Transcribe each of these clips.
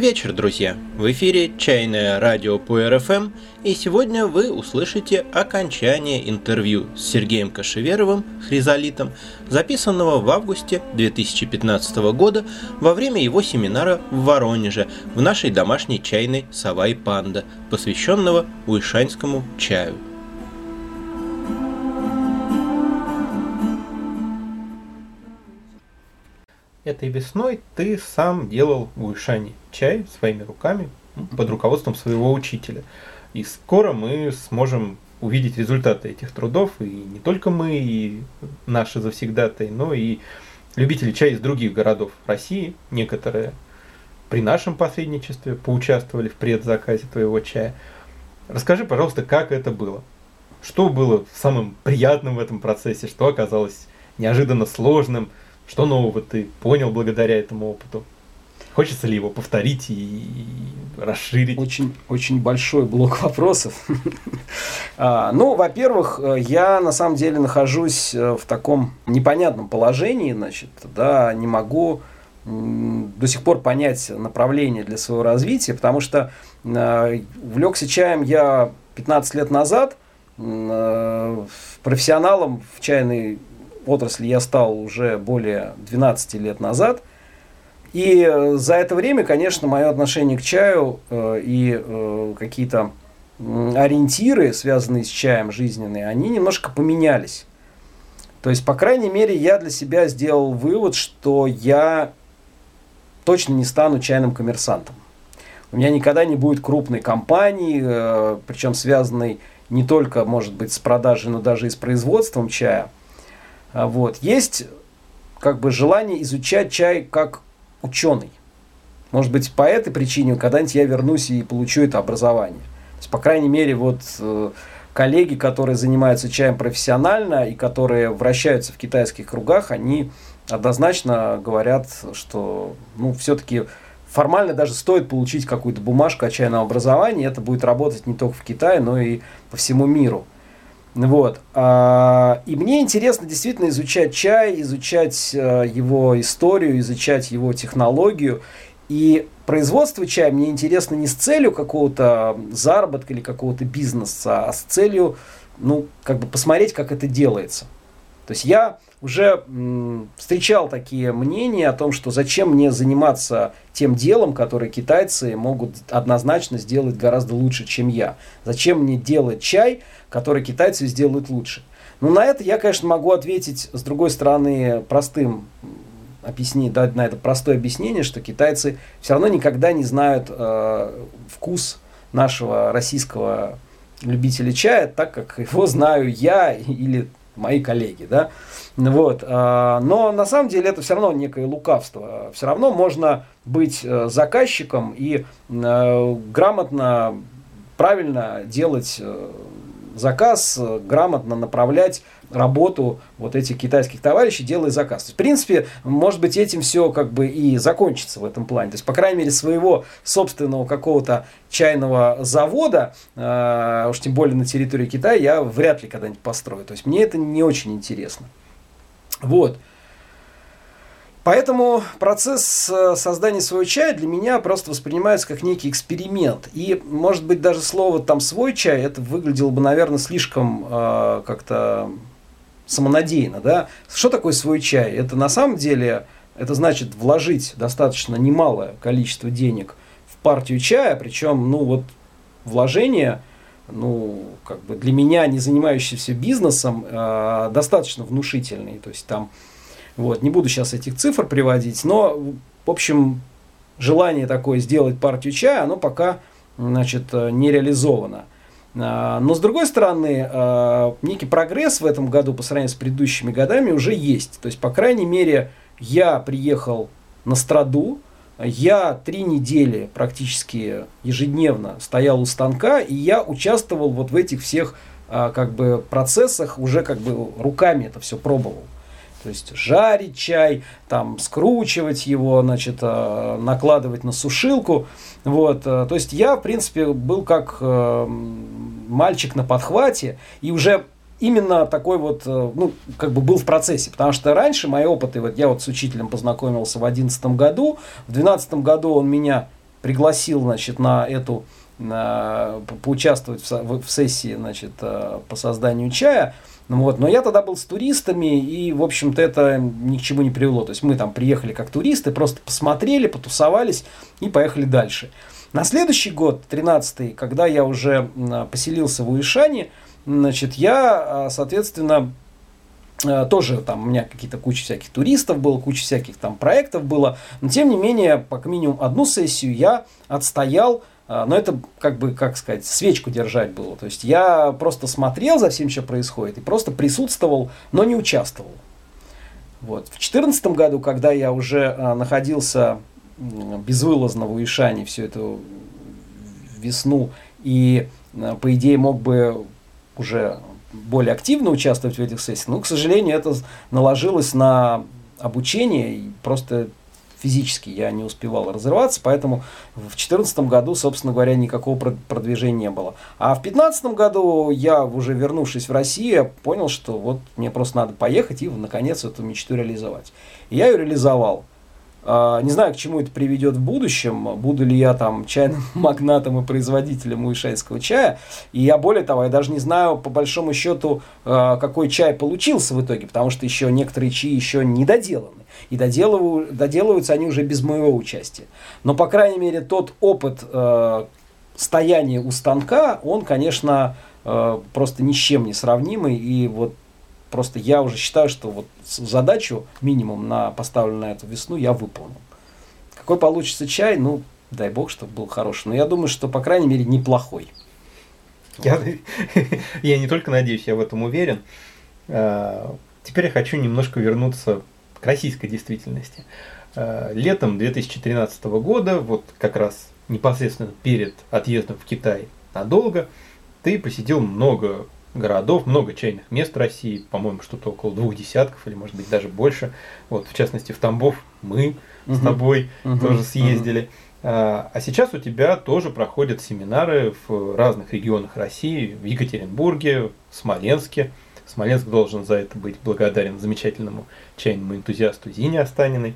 Добрый вечер, друзья! В эфире «Чайное радио по РФМ» и сегодня вы услышите окончание интервью с Сергеем Кашеверовым, хризолитом, записанного в августе 2015 года во время его семинара в Воронеже в нашей домашней чайной «Сова и панда», посвященного уишанскому чаю – этой весной ты сам делал в Ишане чай своими руками под руководством своего учителя. И скоро мы сможем увидеть результаты этих трудов, и не только мы, и наши завсегдатые, но и любители чая из других городов России, некоторые при нашем посредничестве поучаствовали в предзаказе твоего чая. Расскажи, пожалуйста, как это было? Что было самым приятным в этом процессе, что оказалось неожиданно сложным – что нового ты понял благодаря этому опыту? Хочется ли его повторить и расширить? Очень, очень большой блок вопросов. а, ну, во-первых, я на самом деле нахожусь э, в таком непонятном положении, значит, да, не могу до сих пор понять направление для своего развития, потому что э, увлекся чаем я 15 лет назад, э, профессионалом в чайной отрасли я стал уже более 12 лет назад. И э, за это время, конечно, мое отношение к чаю э, и э, какие-то ориентиры, связанные с чаем жизненные, они немножко поменялись. То есть, по крайней мере, я для себя сделал вывод, что я точно не стану чайным коммерсантом. У меня никогда не будет крупной компании, причем связанной не только, может быть, с продажей, но даже и с производством чая – а вот. Есть как бы желание изучать чай как ученый. Может быть, по этой причине когда-нибудь я вернусь и получу это образование. То есть, по крайней мере, вот э, коллеги, которые занимаются чаем профессионально и которые вращаются в китайских кругах, они однозначно говорят, что ну, все-таки формально даже стоит получить какую-то бумажку о чайном образовании. Это будет работать не только в Китае, но и по всему миру. Вот. А, и мне интересно действительно изучать чай, изучать э, его историю, изучать его технологию. И производство чая мне интересно не с целью какого-то заработка или какого-то бизнеса, а с целью, ну, как бы посмотреть, как это делается. То есть я уже встречал такие мнения о том, что зачем мне заниматься тем делом, которое китайцы могут однозначно сделать гораздо лучше, чем я. Зачем мне делать чай, который китайцы сделают лучше. Ну, на это я, конечно, могу ответить, с другой стороны, простым объяснение, дать на это простое объяснение, что китайцы все равно никогда не знают э, вкус нашего российского любителя чая, так как его знаю я или мои коллеги, да. Вот. А, но на самом деле это все равно некое лукавство. Все равно можно быть э, заказчиком и э, грамотно, правильно делать э, заказ, грамотно направлять работу вот этих китайских товарищей, делая заказ. в принципе, может быть, этим все как бы и закончится в этом плане. То есть, по крайней мере, своего собственного какого-то чайного завода, э, уж тем более на территории Китая, я вряд ли когда-нибудь построю. То есть, мне это не очень интересно. Вот. Поэтому процесс э, создания своего чая для меня просто воспринимается как некий эксперимент. И, может быть, даже слово там «свой чай» это выглядело бы, наверное, слишком э, как-то самонадеянно. Да? Что такое свой чай? Это на самом деле, это значит вложить достаточно немалое количество денег в партию чая, причем, ну вот, вложение, ну, как бы для меня, не занимающийся бизнесом, э, достаточно внушительный. То есть там вот, не буду сейчас этих цифр приводить, но, в общем, желание такое сделать партию чая, оно пока значит, э, не реализовано. А, но с другой стороны, э, некий прогресс в этом году по сравнению с предыдущими годами уже есть. То есть, по крайней мере, я приехал на страду, я три недели практически ежедневно стоял у станка, и я участвовал вот в этих всех э, как бы процессах, уже как бы руками это все пробовал. То есть жарить чай, там скручивать его, значит, э, накладывать на сушилку. Вот. Э, то есть я, в принципе, был как э, мальчик на подхвате и уже именно такой вот, ну, как бы был в процессе. Потому что раньше мои опыты, вот я вот с учителем познакомился в 2011 году, в 2012 году он меня пригласил, значит, на эту поучаствовать в, в сессии, значит, э, по созданию чая. Вот. Но я тогда был с туристами, и, в общем-то, это ни к чему не привело. То есть мы там приехали как туристы, просто посмотрели, потусовались и поехали дальше. На следующий год, 13-й, когда я уже поселился в Уишане, значит, я, а, соответственно, Э, тоже там у меня какие-то куча всяких туристов было, куча всяких там проектов было, но тем не менее, по минимум одну сессию я отстоял, но это как бы, как сказать, свечку держать было. То есть я просто смотрел за всем, что происходит, и просто присутствовал, но не участвовал. Вот. В 2014 году, когда я уже э, находился безвылазно в Уишане всю эту весну, и, по идее, мог бы уже более активно участвовать в этих сессиях. Но, к сожалению, это наложилось на обучение, и просто физически я не успевал разрываться, поэтому в 2014 году, собственно говоря, никакого продвижения не было. А в 2015 году я, уже вернувшись в Россию, понял, что вот мне просто надо поехать и, наконец, эту мечту реализовать. И я ее реализовал. А, не знаю, к чему это приведет в будущем, буду ли я там чайным магнатом и производителем уишайского чая. И я более того, я даже не знаю по большому счету, а, какой чай получился в итоге, потому что еще некоторые чаи еще не доделаны. И доделываю, доделываются они уже без моего участия. Но, по крайней мере, тот опыт э, стояния у станка, он, конечно, э, просто ни с чем не сравнимый. И вот Просто я уже считаю, что вот задачу минимум на поставленную эту весну я выполнил. Какой получится чай, ну, дай бог, чтобы был хороший. Но я думаю, что, по крайней мере, неплохой. Я, я не только надеюсь, я в этом уверен. А, теперь я хочу немножко вернуться к российской действительности. А, летом 2013 года, вот как раз непосредственно перед отъездом в Китай надолго, ты посетил много городов, много чайных мест России, по-моему, что-то около двух десятков или, может быть, даже больше. Вот, в частности, в Тамбов мы угу. с тобой угу. тоже съездили. Угу. А, а сейчас у тебя тоже проходят семинары в разных регионах России, в Екатеринбурге, в Смоленске. Смоленск должен за это быть благодарен замечательному чайному энтузиасту Зине Останиной.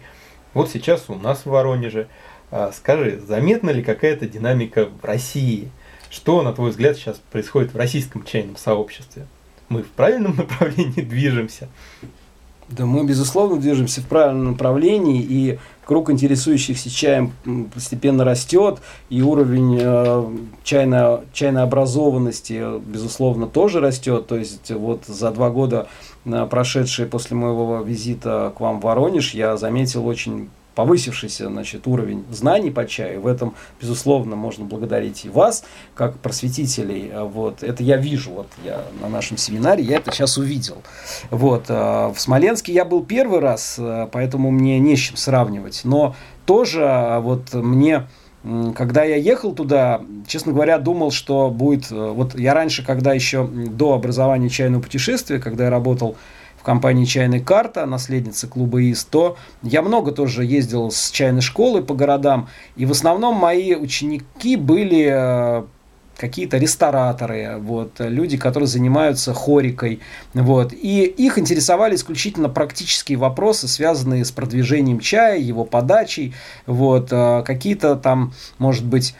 Вот сейчас у нас в Воронеже. А, скажи, заметна ли какая-то динамика в России – что, на твой взгляд, сейчас происходит в российском чайном сообществе? Мы в правильном направлении движемся? Да, мы, безусловно, движемся в правильном направлении, и круг интересующихся чаем постепенно растет, и уровень э, чайной образованности, безусловно, тоже растет. То есть вот за два года, э, прошедшие после моего визита к вам в Воронеж, я заметил очень повысившийся значит, уровень знаний по чаю. В этом, безусловно, можно благодарить и вас, как просветителей. Вот. Это я вижу вот я на нашем семинаре, я это сейчас увидел. Вот. А, в Смоленске я был первый раз, а, поэтому мне не с чем сравнивать. Но тоже а, вот мне когда я ехал туда, честно говоря, думал, что будет... Вот я раньше, когда еще до образования чайного путешествия, когда я работал компании «Чайная карта», наследница клуба ИС, то я много тоже ездил с чайной школы по городам, и в основном мои ученики были э, какие-то рестораторы, вот, люди, которые занимаются хорикой, вот, и их интересовали исключительно практические вопросы, связанные с продвижением чая, его подачей, вот, э, какие-то там, может быть,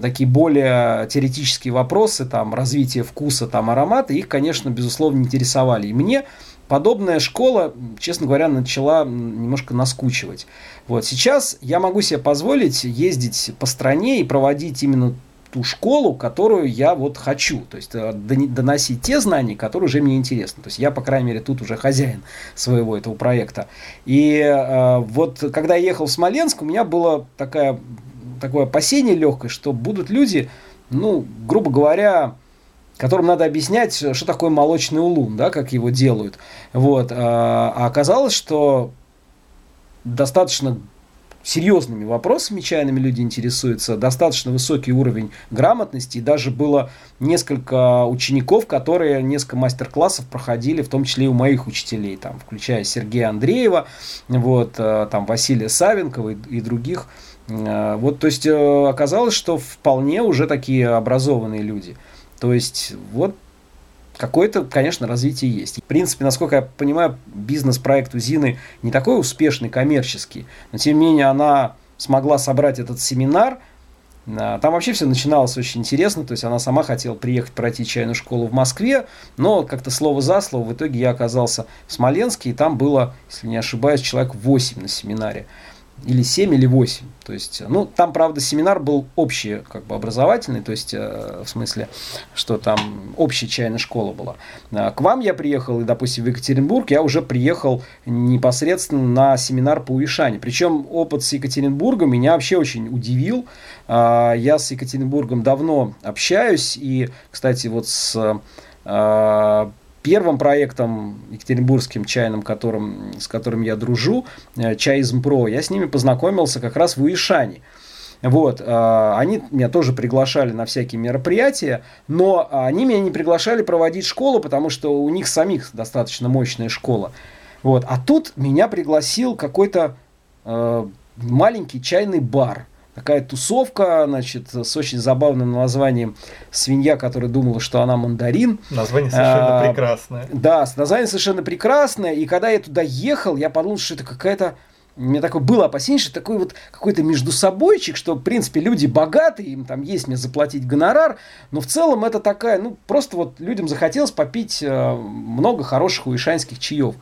такие более теоретические вопросы, там, развитие вкуса, там, аромата, их, конечно, безусловно, интересовали. И мне подобная школа, честно говоря, начала немножко наскучивать. Вот сейчас я могу себе позволить ездить по стране и проводить именно ту школу, которую я вот хочу, то есть э, доносить те знания, которые уже мне интересны. То есть я, по крайней мере, тут уже хозяин своего этого проекта. И э, вот когда я ехал в Смоленск, у меня было такая, такое опасение легкое, что будут люди, ну, грубо говоря, которым надо объяснять, что такое молочный улун, да, как его делают. Вот. А, а оказалось, что достаточно серьезными вопросами чайными люди интересуются, достаточно высокий уровень грамотности, и даже было несколько учеников, которые несколько мастер-классов проходили, в том числе и у моих учителей, там, включая Сергея Андреева, вот, а, там, Василия Савенкова и, и других. А, вот, то есть э, оказалось, что вполне уже такие образованные люди – то есть вот какое-то, конечно, развитие есть. В принципе, насколько я понимаю, бизнес-проект Узины не такой успешный коммерческий, но тем не менее она смогла собрать этот семинар, А, там вообще все начиналось очень интересно, то есть она сама хотела приехать пройти чайную школу в Москве, но как-то слово за слово в итоге я оказался в Смоленске, и там было, если не ошибаюсь, человек 8 на семинаре или 7, или 8. То есть, ну, там, правда, семинар был общий, как бы образовательный, то есть, э, в смысле, что там общая чайная школа была. А к вам я приехал, и, допустим, в Екатеринбург я уже приехал непосредственно на семинар по Уишане. Причем опыт с Екатеринбургом меня вообще очень удивил. А, я с Екатеринбургом давно общаюсь, и, кстати, вот с а, первым проектом екатеринбургским чайным, которым, с которым я дружу, э, Чайизм Про, я с ними познакомился как раз в Уишане. Вот, э, они меня тоже приглашали на всякие мероприятия, но они меня не приглашали проводить школу, потому что у них самих достаточно мощная школа. Вот, а тут меня пригласил какой-то э, маленький чайный бар – такая тусовка, значит, с очень забавным названием «Свинья, которая думала, что она мандарин». Название совершенно а, прекрасное. Да, название совершенно прекрасное. И когда я туда ехал, я подумал, что это какая-то у меня такое было опасение, что такой вот какой-то между собойчик, что, в принципе, люди богатые, им там есть мне заплатить гонорар, но в целом это такая, ну, просто вот людям захотелось попить э, много хороших уишанских чаев.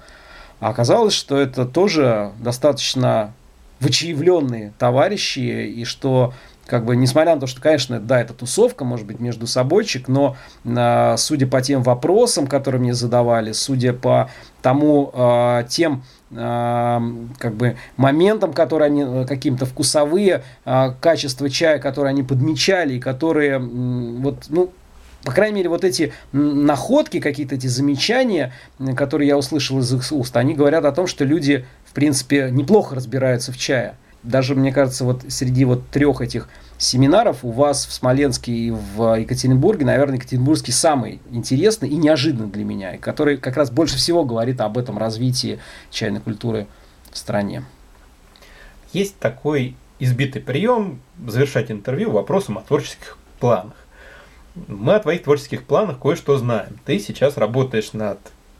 А оказалось, что это тоже достаточно вычаевленные товарищи, и что как бы, несмотря на то, что, конечно, да, это тусовка, может быть, между собойчик, но э, судя по тем вопросам, которые мне задавали, судя по тому, э, тем э, как бы моментам, которые они, каким-то вкусовые э, качества чая, которые они подмечали, и которые, э, вот, ну, по крайней мере, вот эти находки, какие-то эти замечания, которые я услышал из их уст, они говорят о том, что люди принципе, неплохо разбираются в чае. Даже, мне кажется, вот среди вот трех этих семинаров у вас в Смоленске и в Екатеринбурге, наверное, Екатеринбургский самый интересный и неожиданный для меня, и который как раз больше всего говорит об этом развитии чайной культуры в стране. Есть такой избитый прием завершать интервью вопросом о творческих планах. Мы о твоих творческих планах кое-что знаем. Ты сейчас работаешь над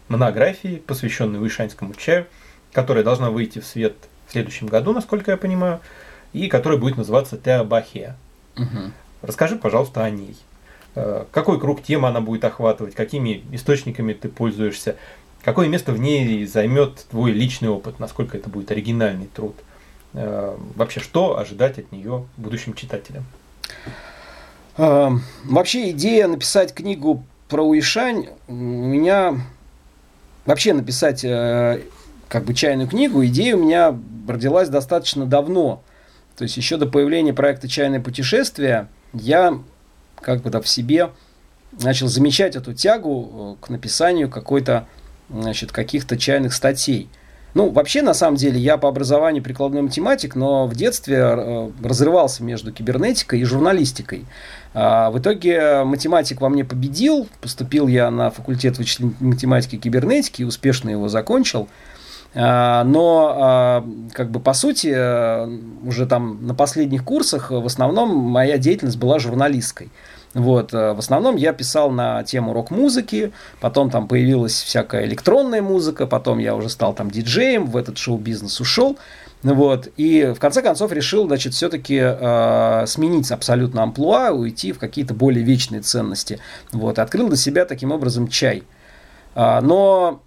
монографией, посвященной вышанскому чаю – которая должна выйти в свет в следующем году, насколько я понимаю, и которая будет называться Теобахия. Угу. Расскажи, пожалуйста, о ней. Э, какой круг темы она будет охватывать, какими источниками ты пользуешься, какое место в ней займет твой личный опыт, насколько это будет оригинальный труд. Э, вообще, что ожидать от нее будущим читателям? Э, вообще, идея написать книгу про Уишань у меня вообще написать как бы чайную книгу, идея у меня родилась достаточно давно. То есть еще до появления проекта «Чайное путешествие» я как бы да, в себе начал замечать эту тягу э, к написанию какой-то, значит, каких-то чайных статей. Ну, вообще, на самом деле, я по образованию прикладной математик, но в детстве э, разрывался между кибернетикой и журналистикой. А, в итоге математик во мне победил, поступил я на факультет вычислительной математики и кибернетики успешно его закончил. А, но, а, как бы, по сути, э, уже там на последних курсах в основном моя деятельность была журналистской. Вот, э, в основном я писал на тему рок-музыки, потом там появилась всякая электронная музыка, потом я уже стал там диджеем, в этот шоу-бизнес ушел. Вот, и в конце концов решил, значит, все-таки э, сменить абсолютно амплуа, уйти в какие-то более вечные ценности. Вот, открыл для себя таким образом чай. А, но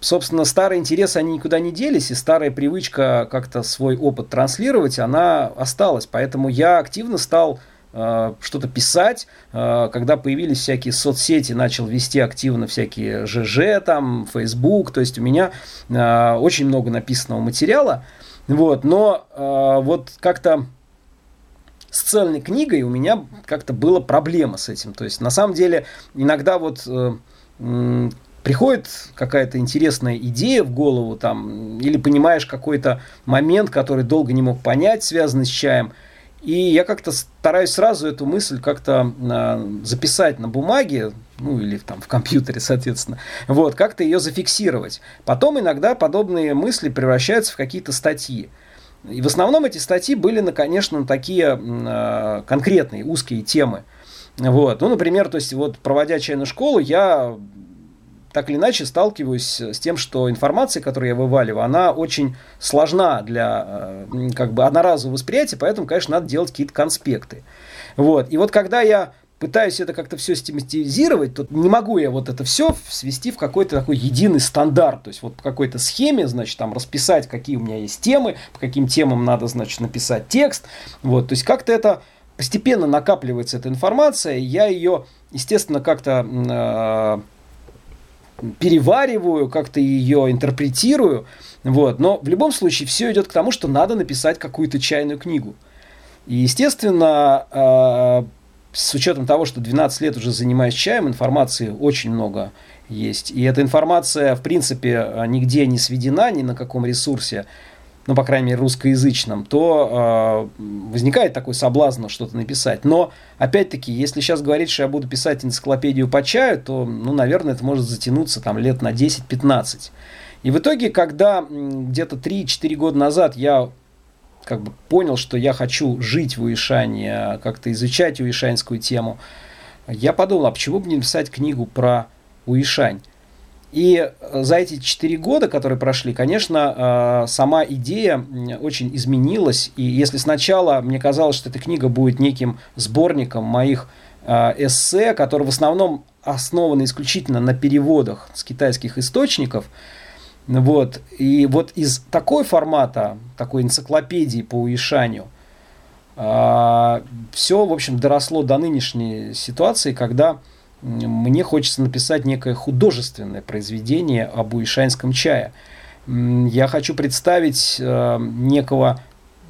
собственно, старые интересы, они никуда не делись, и старая привычка как-то свой опыт транслировать, она осталась. Поэтому я активно стал э, что-то писать, э, когда появились всякие соцсети, начал вести активно всякие ЖЖ, там, Facebook, то есть у меня э, очень много написанного материала, вот, но вот как-то с цельной книгой у меня как-то была проблема с этим, то есть на самом деле иногда вот приходит какая-то интересная идея в голову, там, или понимаешь какой-то момент, который долго не мог понять, связанный с чаем, и я как-то стараюсь сразу эту мысль как-то э, записать на бумаге, ну или там в компьютере, соответственно, вот, как-то ее зафиксировать. Потом иногда подобные мысли превращаются в какие-то статьи. И в основном эти статьи были, конечно, такие э, конкретные, узкие темы. Вот. Ну, например, то есть, вот, проводя чайную школу, я так или иначе сталкиваюсь с тем, что информация, которую я вываливаю, она очень сложна для э, как бы одноразового восприятия, поэтому, конечно, надо делать какие-то конспекты. Вот. И вот когда я пытаюсь это как-то все систематизировать, то не могу я вот это все свести в какой-то такой единый стандарт. То есть вот по какой-то схеме, значит, там расписать, какие у меня есть темы, по каким темам надо, значит, написать текст. Вот, то есть как-то это постепенно накапливается эта информация, я ее, естественно, как-то э, перевариваю, как-то ее интерпретирую. Вот. Но в любом случае все идет к тому, что надо написать какую-то чайную книгу. И, естественно, э, с учетом того, что 12 лет уже занимаюсь чаем, информации очень много есть. И эта информация, в принципе, нигде не сведена, ни на каком ресурсе, ну, по крайней мере, русскоязычном, то э, возникает такой соблазн что-то написать. Но, опять-таки, если сейчас говорить, что я буду писать энциклопедию по чаю, то, ну, наверное, это может затянуться там лет на 10-15. И в итоге, когда где-то 3-4 года назад я как бы понял, что я хочу жить в Уишане, как-то изучать уишанскую тему, я подумал, а почему бы не написать книгу про Уишань? И за эти четыре года, которые прошли, конечно, э, сама идея очень изменилась. И если сначала мне казалось, что эта книга будет неким сборником моих э, эссе, которые в основном основаны исключительно на переводах с китайских источников, вот. И вот из такой формата, такой энциклопедии по Уишаню, а, все, в общем, доросло до нынешней ситуации, когда мне хочется написать некое художественное произведение об уишанском чае. Я хочу представить э, некого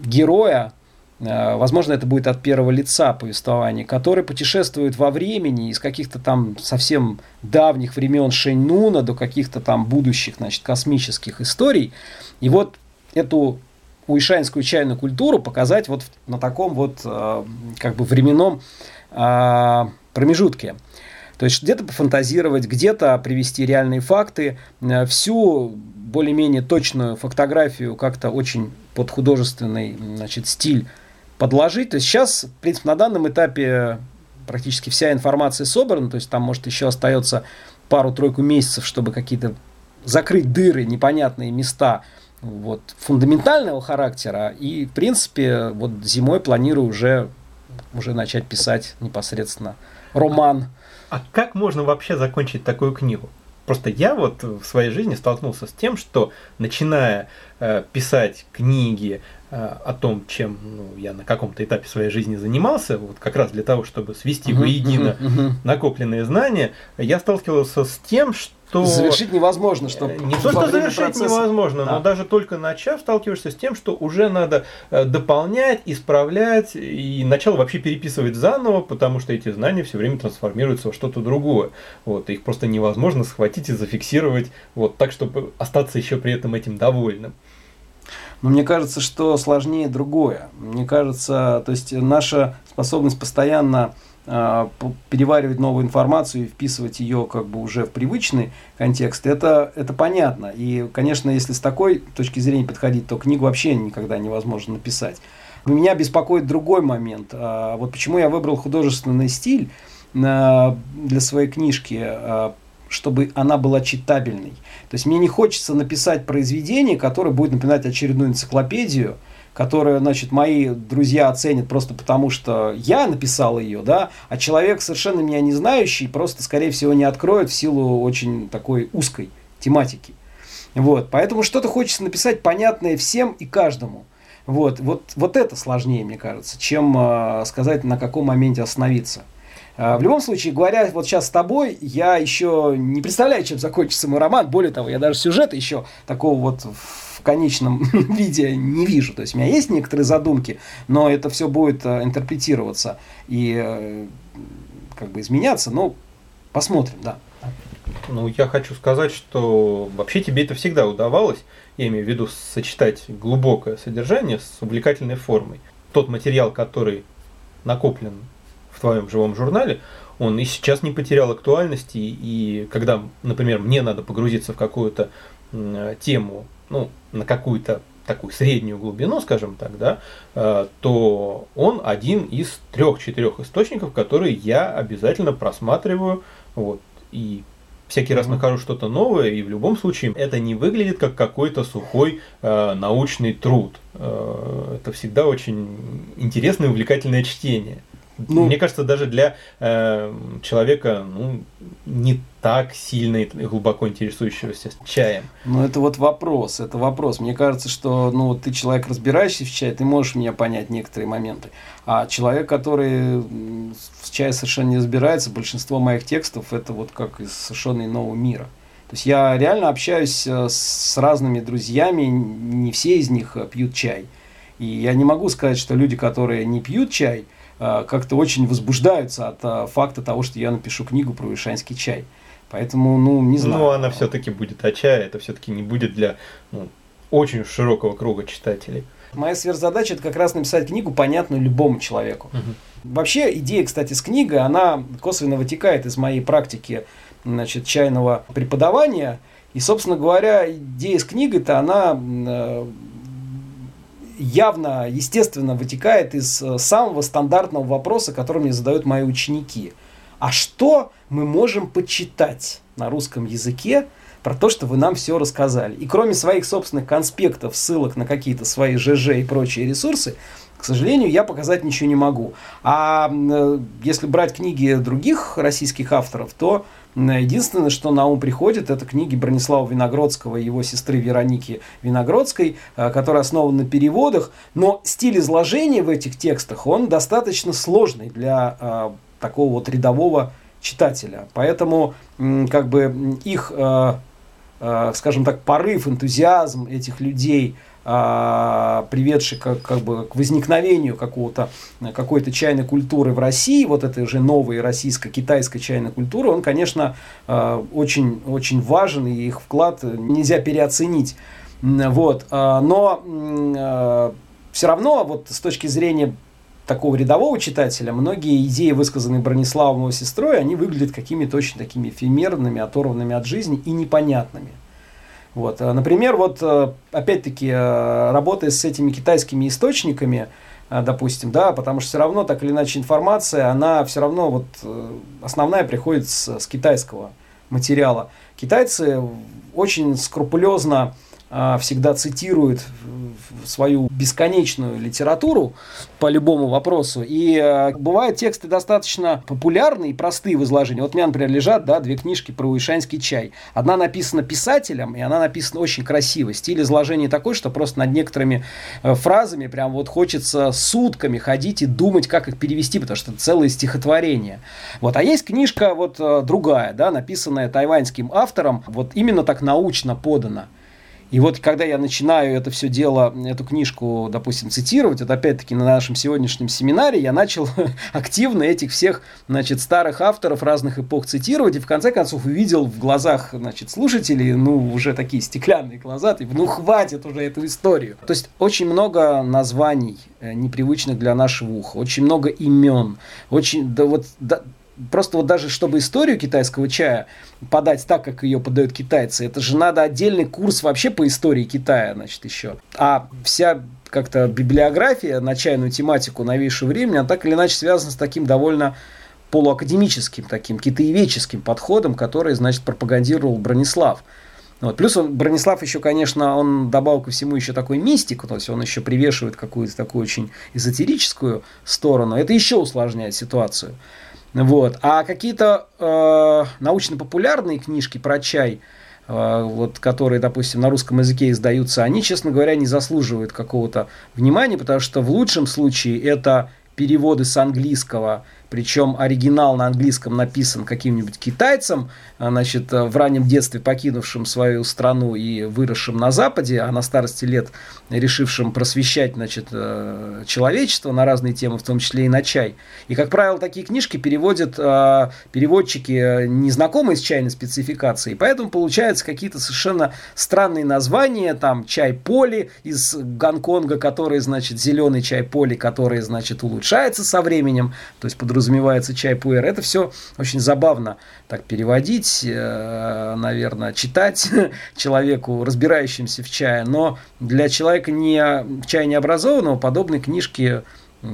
героя, Э, возможно, это будет от первого лица повествование, который путешествует во времени из каких-то там совсем давних времен Шейнуна до каких-то там будущих, значит, космических историй. И вот эту уишанскую чайную культуру показать вот на таком вот э, как бы временном промежутке. То есть где-то пофантазировать, где-то привести реальные факты, всю более-менее точную фотографию как-то очень под художественный значит, стиль подложить. То есть сейчас, в принципе, на данном этапе практически вся информация собрана, то есть там, может, еще остается пару-тройку месяцев, чтобы какие-то закрыть дыры, непонятные места вот, фундаментального характера. И, в принципе, вот зимой планирую уже, уже начать писать непосредственно роман. А как можно вообще закончить такую книгу? Просто я вот в своей жизни столкнулся с тем, что начиная э, писать книги, о том, чем ну, я на каком-то этапе своей жизни занимался, вот как раз для того, чтобы свести uh-huh, воедино uh-huh, uh-huh. накопленные знания, я сталкивался с тем, что... Завершить невозможно, что... Не то, что завершить процесса... невозможно, да. но даже только начав, сталкиваешься с тем, что уже надо э, дополнять, исправлять и начало вообще переписывать заново, потому что эти знания все время трансформируются во что-то другое. Вот, их просто невозможно схватить и зафиксировать вот так, чтобы остаться еще при этом этим довольным. Но мне кажется, что сложнее другое. Мне кажется, то есть наша способность постоянно э, переваривать новую информацию и вписывать ее как бы уже в привычный контекст, это, это понятно. И, конечно, если с такой точки зрения подходить, то книгу вообще никогда невозможно написать. Меня беспокоит другой момент. А, вот почему я выбрал художественный стиль а, для своей книжки чтобы она была читабельной. То есть мне не хочется написать произведение, которое будет напоминать очередную энциклопедию, которую, значит, мои друзья оценят просто потому, что я написал ее, да, а человек совершенно меня не знающий просто, скорее всего, не откроет в силу очень такой узкой тематики. Вот, поэтому что-то хочется написать понятное всем и каждому. Вот, вот, вот это сложнее, мне кажется, чем э, сказать, на каком моменте остановиться. А, в любом случае, говоря вот сейчас с тобой, я еще не представляю, чем закончится мой роман. Более того, я даже сюжета еще такого вот в конечном виде не вижу. То есть у меня есть некоторые задумки, но это все будет э, интерпретироваться и э, как бы изменяться. Но посмотрим, да. Ну, я хочу сказать, что вообще тебе это всегда удавалось, я имею в виду сочетать глубокое содержание с увлекательной формой. Тот материал, который накоплен в твоем живом журнале, он и сейчас не потерял актуальности, и когда, например, мне надо погрузиться в какую-то тему, ну, на какую-то такую среднюю глубину, скажем так, да, э, то он один из трех-четырех источников, которые я обязательно просматриваю, вот, и всякий раз нахожу что-то новое, и в любом случае это не выглядит как какой-то сухой э, научный труд. Э, это всегда очень интересное и увлекательное чтение. Ну, Мне кажется, даже для э, человека ну, не так сильно и глубоко интересующегося чаем. Ну, это вот вопрос, это вопрос. Мне кажется, что ну, ты человек, разбирающийся в чае, ты можешь меня понять некоторые моменты. А человек, который в чае совершенно не разбирается, большинство моих текстов, это вот как из совершенно иного мира. То есть я реально общаюсь э, с разными друзьями, не все из них э, пьют чай. И я не могу сказать, что люди, которые не пьют чай – как-то очень возбуждаются от э, факта того, что я напишу книгу про ишанский чай. Поэтому, ну, не знаю. Ну, она все-таки будет о чае, это все-таки не будет для ну, очень широкого круга читателей. Моя сверхзадача это как раз написать книгу, понятную любому человеку. Угу. Вообще, идея, кстати, с книгой, она косвенно вытекает из моей практики значит, чайного преподавания. И, собственно говоря, идея с книгой-то, она э, явно, естественно, вытекает из э, самого стандартного вопроса, который мне задают мои ученики. А что мы можем почитать на русском языке про то, что вы нам все рассказали? И кроме своих собственных конспектов, ссылок на какие-то свои ЖЖ и прочие ресурсы, к сожалению, я показать ничего не могу. А э, если брать книги других российских авторов, то Единственное, что на ум приходит, это книги Бронислава Виногродского и его сестры Вероники Виногродской, э, которые основаны на переводах, но стиль изложения в этих текстах, он достаточно сложный для э, такого вот рядового читателя. Поэтому как бы их, э, скажем так, порыв, энтузиазм этих людей – приведший как, как бы к возникновению какого-то, какой-то чайной культуры в России, вот этой уже новой российско-китайской чайной культуры, он, конечно, а, очень, очень важен, и их вклад нельзя переоценить. Вот. А, но все равно, вот с точки зрения такого рядового читателя, многие идеи, высказанные Брониславом его сестрой, они выглядят какими-то очень такими эфемерными, оторванными от жизни и непонятными. Вот. Э, например, вот э, опять-таки э, работая с этими китайскими источниками, допустим, да, потому что все равно так или иначе информация, она все равно вот основная приходит с, с китайского материала. Китайцы очень скрупулезно всегда цитирует свою бесконечную литературу по любому вопросу. И э, бывают тексты достаточно популярные и простые в изложении. Вот у меня, например, лежат да, две книжки про уишанский чай. Одна написана писателем, и она написана очень красиво. Стиль изложения такой, что просто над некоторыми э, фразами прям вот хочется сутками ходить и думать, как их перевести, потому что это целое стихотворение. Вот. А есть книжка вот э, другая, да, написанная тайваньским автором, вот именно так научно подана. И вот когда я начинаю это все дело, эту книжку, допустим, цитировать, вот опять-таки на нашем сегодняшнем семинаре я начал активно этих всех, значит, старых авторов разных эпох цитировать, и в конце концов увидел в глазах, значит, слушателей, ну, уже такие стеклянные глаза, типа, ну, хватит уже эту историю. То есть очень много названий э, непривычных для нашего уха, очень много имен, очень, да вот, да, просто вот даже чтобы историю китайского чая подать так, как ее подают китайцы, это же надо отдельный курс вообще по истории Китая, значит, еще. А вся как-то библиография на чайную тематику новейшего времени, она так или иначе связана с таким довольно полуакадемическим, таким китаеведческим подходом, который, значит, пропагандировал Бронислав. Вот. Плюс он, Бронислав еще, конечно, он добавил ко всему еще такой мистику, то есть он еще привешивает какую-то такую очень эзотерическую сторону. Это еще усложняет ситуацию. Вот. А какие-то э, научно-популярные книжки про чай, э, вот, которые, допустим, на русском языке издаются, они, честно говоря, не заслуживают какого-то внимания, потому что в лучшем случае это переводы с английского – причем оригинал на английском написан каким-нибудь китайцем, а, значит, в раннем детстве покинувшим свою страну и выросшим на Западе, а на старости лет решившим просвещать значит, э, человечество на разные темы, в том числе и на чай. И, как правило, такие книжки переводят а, переводчики, э, незнакомые с чайной спецификацией, поэтому получаются какие-то совершенно странные названия, там чай поли из Гонконга, который, значит, зеленый чай поли, который, значит, улучшается со временем, то есть под подразумевается чай пуэр. Это все очень забавно так переводить, э, наверное, читать человеку, разбирающимся в чае. Но для человека не, чая необразованного подобные книжки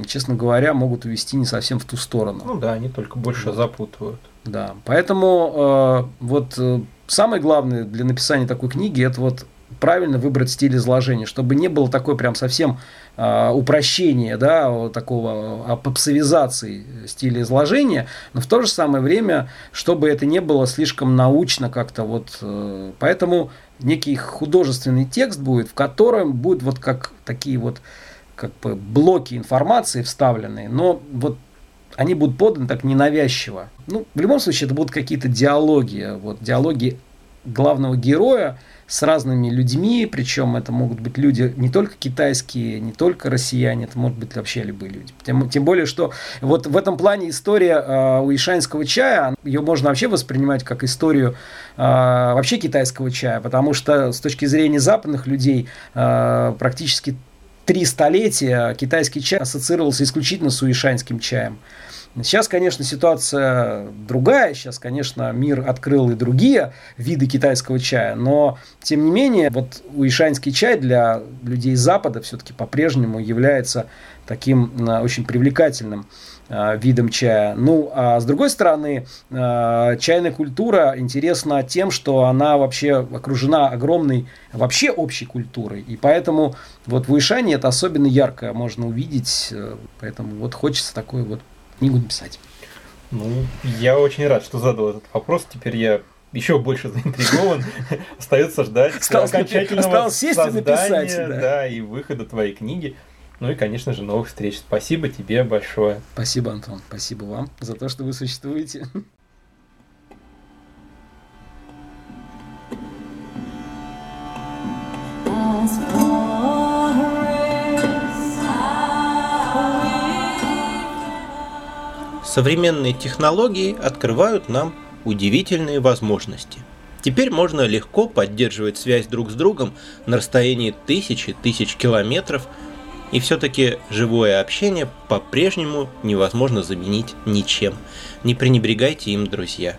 честно говоря, могут увести не совсем в ту сторону. Ну да, они только больше да. запутывают. Да, поэтому э, вот э, самое главное для написания такой книги это вот правильно выбрать стиль изложения, чтобы не было такой прям совсем э, упрощения, да, такого апопсовизации стиля изложения, но в то же самое время, чтобы это не было слишком научно как-то вот, э, поэтому некий художественный текст будет, в котором будет вот как такие вот как бы блоки информации вставленные, но вот они будут поданы так ненавязчиво. Ну, в любом случае, это будут какие-то диалоги, вот диалоги главного героя с разными людьми, причем это могут быть люди не только китайские, не только россияне, это могут быть вообще любые люди. Тем, тем более, что вот в этом плане история э, уишанского чая, ее можно вообще воспринимать как историю э, вообще китайского чая, потому что с точки зрения западных людей э, практически три столетия китайский чай ассоциировался исключительно с уишанским чаем. Сейчас, конечно, ситуация другая. Сейчас, конечно, мир открыл и другие виды китайского чая. Но, тем не менее, вот уишанский чай для людей Запада все-таки по-прежнему является таким а, очень привлекательным а, видом чая. Ну, а с другой стороны, а, чайная культура интересна тем, что она вообще окружена огромной вообще общей культурой. И поэтому вот в Уишане это особенно ярко можно увидеть. Э, поэтому вот хочется такой вот книгу написать? Ну, я очень рад, что задал этот вопрос. Теперь я еще больше заинтригован. Остается ждать осталось окончательного осталось сесть создания, и написать, да. да, и выхода твоей книги. Ну и, конечно же, новых встреч. Спасибо тебе большое. Спасибо, Антон. Спасибо вам за то, что вы существуете. Современные технологии открывают нам удивительные возможности. Теперь можно легко поддерживать связь друг с другом на расстоянии тысячи тысяч километров, и все-таки живое общение по-прежнему невозможно заменить ничем. Не пренебрегайте им, друзья.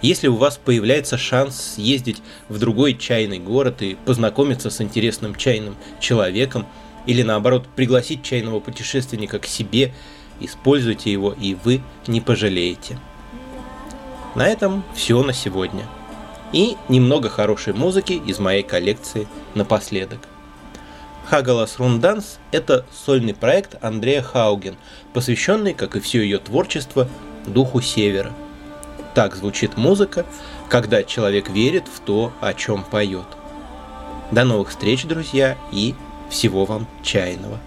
Если у вас появляется шанс съездить в другой чайный город и познакомиться с интересным чайным человеком, или наоборот пригласить чайного путешественника к себе – Используйте его, и вы не пожалеете. На этом все на сегодня. И немного хорошей музыки из моей коллекции напоследок. Хагалас Рунданс – это сольный проект Андрея Хауген, посвященный, как и все ее творчество, духу Севера. Так звучит музыка, когда человек верит в то, о чем поет. До новых встреч, друзья, и всего вам чайного.